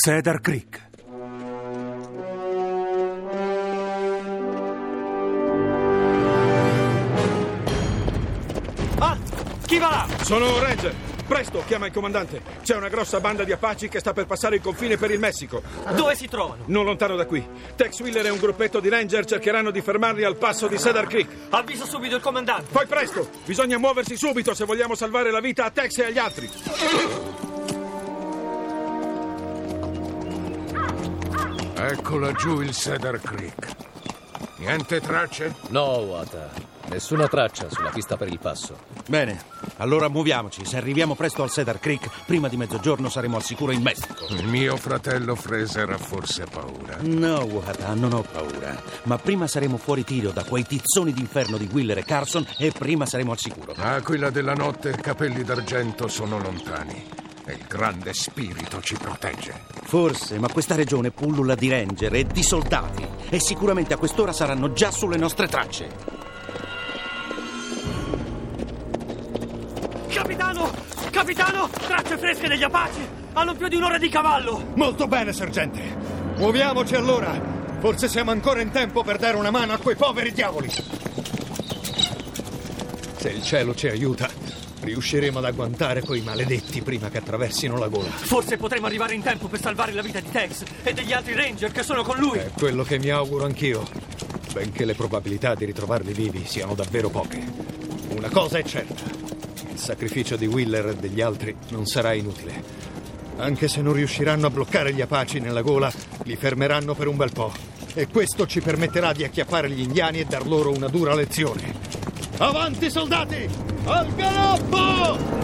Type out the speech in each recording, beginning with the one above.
Cedar Creek. Ah! Chi va là? Sono un ranger. Presto, chiama il comandante. C'è una grossa banda di Apache che sta per passare il confine per il Messico. Dove si trovano? Non lontano da qui. Tex Wheeler e un gruppetto di ranger cercheranno di fermarli al passo di Cedar Creek. Avviso subito il comandante. Fai presto! Bisogna muoversi subito se vogliamo salvare la vita a Tex e agli altri. Ecco laggiù il Cedar Creek. Niente tracce? No, Wata. Nessuna traccia sulla pista per il passo. Bene, allora muoviamoci. Se arriviamo presto al Cedar Creek, prima di mezzogiorno saremo al sicuro in Messico. Il mio fratello Fraser ha forse paura. No, Wata, non ho paura. Ma prima saremo fuori tiro da quei tizzoni d'inferno di Willer e Carson e prima saremo al sicuro. Aquila della notte e capelli d'argento sono lontani. E il grande spirito ci protegge. Forse, ma questa regione pullula di ranger e di soldati. E sicuramente a quest'ora saranno già sulle nostre tracce. Capitano! Capitano! Tracce fresche degli Apache! Hanno più di un'ora di cavallo! Molto bene, sergente. Muoviamoci allora. Forse siamo ancora in tempo per dare una mano a quei poveri diavoli. Se il cielo ci aiuta, riusciremo ad agguantare quei maledetti prima che attraversino la gola. Forse potremo arrivare in tempo per salvare la vita di Tex e degli altri ranger che sono con lui. È quello che mi auguro anch'io, benché le probabilità di ritrovarli vivi siano davvero poche. Una cosa è certa, il sacrificio di Willer e degli altri non sarà inutile. Anche se non riusciranno a bloccare gli Apache nella gola, li fermeranno per un bel po'. E questo ci permetterà di acchiappare gli indiani e dar loro una dura lezione. Avanti, soldati! Al galoppo!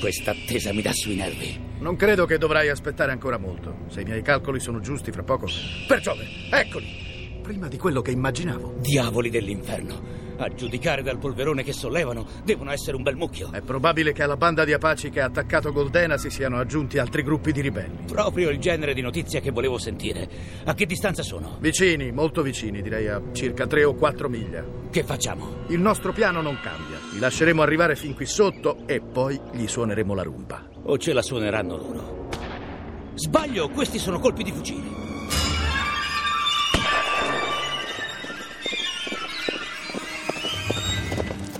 Questa attesa mi dà sui nervi. Non credo che dovrai aspettare ancora molto. Se i miei calcoli sono giusti, fra poco. Per Giove, eccoli! Prima di quello che immaginavo. Diavoli dell'inferno. A giudicare dal polverone che sollevano, devono essere un bel mucchio. È probabile che alla banda di Apache che ha attaccato Goldena si siano aggiunti altri gruppi di ribelli. Proprio il genere di notizia che volevo sentire. A che distanza sono? Vicini, molto vicini, direi a circa 3 o 4 miglia. Che facciamo? Il nostro piano non cambia. Li lasceremo arrivare fin qui sotto e poi gli suoneremo la rumba. O ce la suoneranno loro? Sbaglio, questi sono colpi di fucile.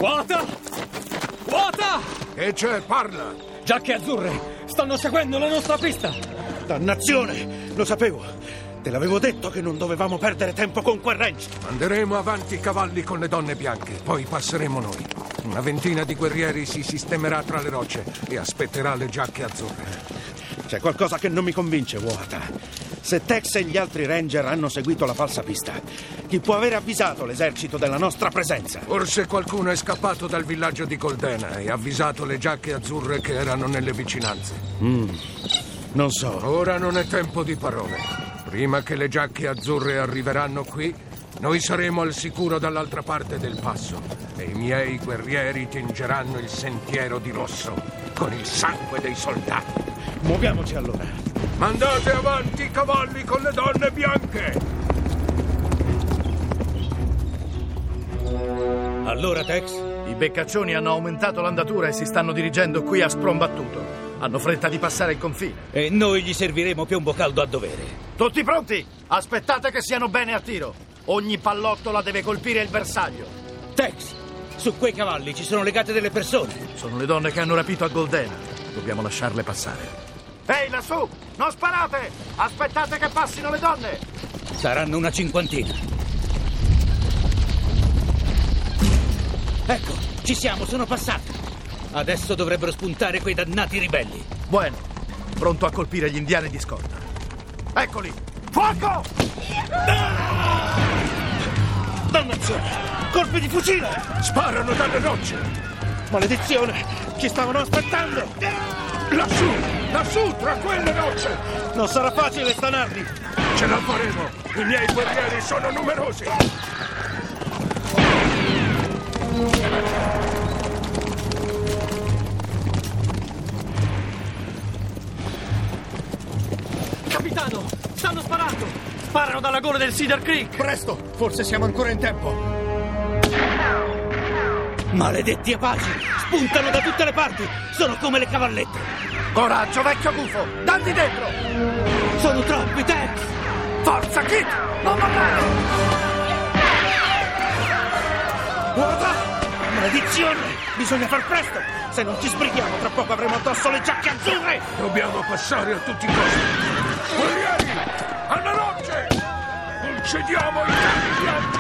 Wata! Wata! E c'è, parla! Giacche azzurre! Stanno seguendo la nostra pista! Dannazione! Lo sapevo! Te l'avevo detto che non dovevamo perdere tempo con quel range. Manderemo avanti i cavalli con le donne bianche, poi passeremo noi. Una ventina di guerrieri si sistemerà tra le rocce e aspetterà le giacche azzurre. C'è qualcosa che non mi convince, Wata. Se Tex e gli altri ranger hanno seguito la falsa pista, chi può aver avvisato l'esercito della nostra presenza? Forse qualcuno è scappato dal villaggio di Goldena e ha avvisato le giacche azzurre che erano nelle vicinanze. Non so. Ora non è tempo di parole. Prima che le giacche azzurre arriveranno qui, noi saremo al sicuro dall'altra parte del passo e i miei guerrieri tingeranno il sentiero di rosso con il sangue dei soldati. Muoviamoci allora. Mandate avanti i cavalli con le donne bianche! Allora, Tex? I beccaccioni hanno aumentato l'andatura e si stanno dirigendo qui a sprombattuto. Hanno fretta di passare il confine. E noi gli serviremo piombo caldo a dovere. Tutti pronti? Aspettate che siano bene a tiro. Ogni pallottola deve colpire il bersaglio. Tex, su quei cavalli ci sono legate delle persone. Sono le donne che hanno rapito a Goldena. Dobbiamo lasciarle passare. Ehi, lassù! Non sparate! Aspettate che passino le donne! Saranno una cinquantina. Ecco, ci siamo, sono passate. Adesso dovrebbero spuntare quei dannati ribelli. Bueno, pronto a colpire gli indiani di scorta. Eccoli! Fuoco! Dannazione! Colpi di fucile! Sparano dalle rocce! Maledizione! Ci stavano aspettando! Lassù! Lassù, tra quelle rocce! Non sarà facile stanarli! Ce la faremo! I miei guerrieri sono numerosi! Capitano, stanno sparando! Sparano dalla gola del Cedar Creek! Presto! Forse siamo ancora in tempo! Maledetti apaci! Spuntano da tutte le parti! Sono come le cavallette! Coraggio, vecchio gufo! Dagli dentro! Sono troppi, Tex! Forza, Kit! Non mollare! Guarda! Maledizione! Bisogna far presto! Se non ci sbrighiamo, tra poco avremo addosso le giacche azzurre! Dobbiamo passare a tutti i costi! Guerrieri! Alle rocce! Non cediamo ai bianchi!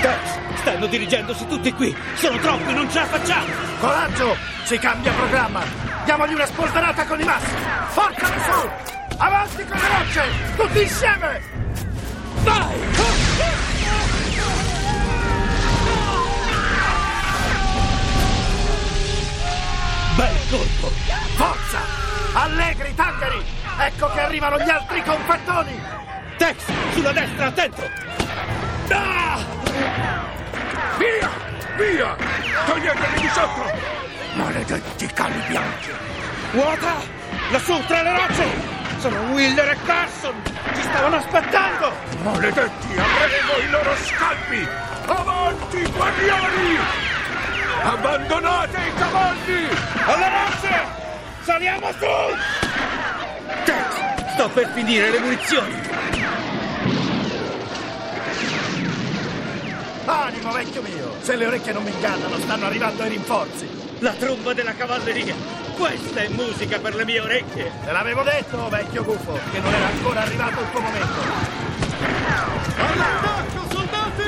Tex, stanno dirigendosi tutti qui! Sono troppi, non ce la facciamo! Coraggio! Si cambia programma! Diamogli una spolverata con i massi! Forza su! Avanti con le rocce! Tutti insieme! Vai! Bel colpo! Forza! Allegri, tangheri! Ecco che arrivano gli altri confettoni! Tex, sulla destra, attento! Ah! Via! Via! Toglieteli di sotto! Maledetti cani bianchi! Guarda! Lassù, tra le rocce! Sono Wilder e Carson! Ci stavano aspettando! Maledetti, avremo i loro scalpi! Avanti, guerrieri! Abbandonate i cavalli! Alle rocce! Saliamo su! Tex, sto per finire le munizioni! Animo, vecchio mio! Se le orecchie non mi ingannano, stanno arrivando i rinforzi! La tromba della cavalleria! Questa è musica per le mie orecchie! Te l'avevo detto, vecchio gufo, che non era ancora arrivato il tuo momento! All'attacco, soldati!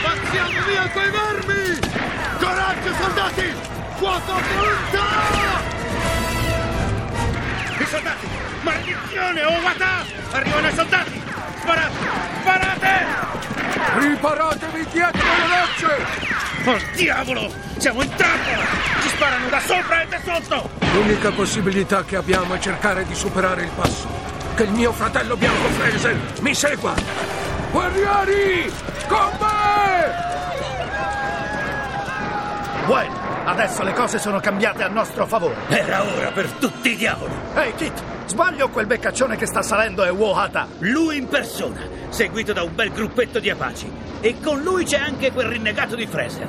Spazziamo via quei vermi! Coraggio, soldati! Fuoco pronto! I soldati! Maledizione! Oh, Wata! Arrivano i soldati! Sparate! Sparate! Riparatevi dietro le rocce! Oh, diavolo! Siamo in trappola! Ci sparano da sopra e da sotto! L'unica possibilità che abbiamo è cercare di superare il passo. Che il mio fratello bianco Fraser mi segua! Guerrieri! Con me! Bueno, adesso le cose sono cambiate a nostro favore. Era ora per tutti i diavoli! Ehi, Kit, sbaglio quel beccaccione che sta salendo è Wohata. Lui in persona, seguito da un bel gruppetto di apaci. E con lui c'è anche quel rinnegato di Fraser.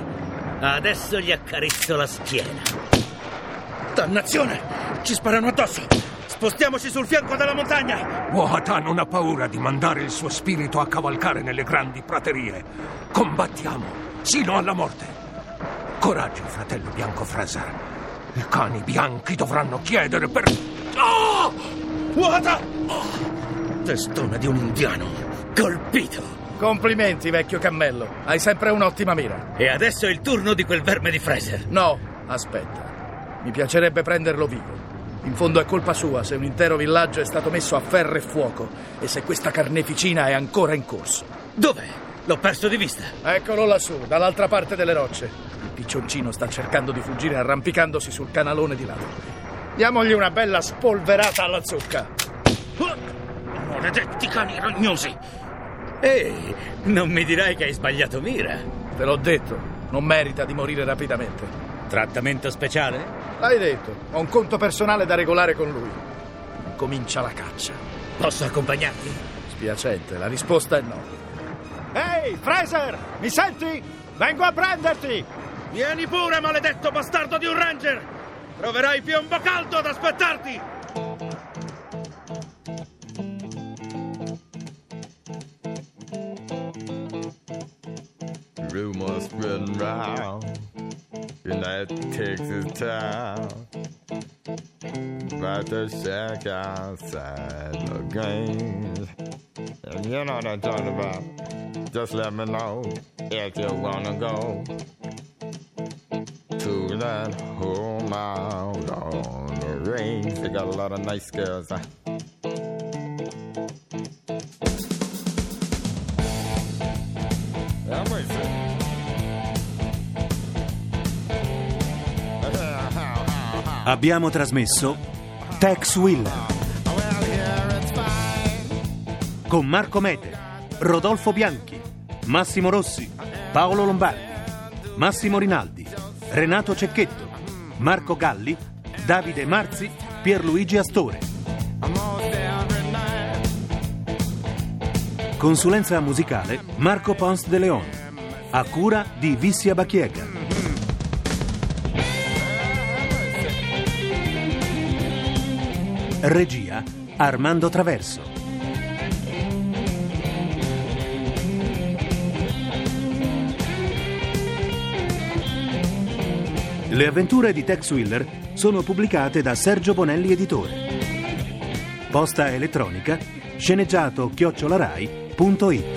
Adesso gli accarezzo la schiena. Dannazione! Ci sparano addosso! Spostiamoci sul fianco della montagna! Wohata non ha paura di mandare il suo spirito a cavalcare nelle grandi praterie. Combattiamo, sino alla morte. Coraggio, fratello bianco Fraser. I cani bianchi dovranno chiedere per... Oh! Wata! Testone di un indiano. Colpito. Complimenti, vecchio cammello. Hai sempre un'ottima mira. E adesso è il turno di quel verme di Fraser. No, aspetta. Mi piacerebbe prenderlo vivo. In fondo è colpa sua se un intero villaggio è stato messo a ferro e fuoco e se questa carneficina è ancora in corso. Dov'è? L'ho perso di vista. Eccolo lassù, dall'altra parte delle rocce. Il piccioncino sta cercando di fuggire arrampicandosi sul canalone di là. Diamogli una bella spolverata alla zucca. Maledetti cani rognosi. Ehi, non mi dirai che hai sbagliato mira. Te l'ho detto, non merita di morire rapidamente. Trattamento speciale? L'hai detto, ho un conto personale da regolare con lui. Comincia la caccia. Posso accompagnarti? Spiacente, la risposta è no. Ehi, Fraser! Mi senti? Vengo a prenderti! Vieni pure, maledetto bastardo di un ranger! Troverai piombo caldo ad aspettarti! Rumors spreading round in that Texas town about the shack outside the games. And you know what I'm talking about. Just let me know if you wanna go to that home out on the range. They got a lot of nice girls. Huh? Abbiamo trasmesso Tex Willer con Marco Mete, Rodolfo Bianchi, Massimo Rossi, Paolo Lombardi, Massimo Rinaldi, Renato Cecchetto, Marco Galli, Davide Marzi, Pierluigi Astore. Consulenza musicale Marco Pons de Leon. A cura di Vissia Bachiega. Regia Armando Traverso. Le avventure di Tex Willer sono pubblicate da Sergio Bonelli Editore. Posta elettronica sceneggiato chiocciolarai.it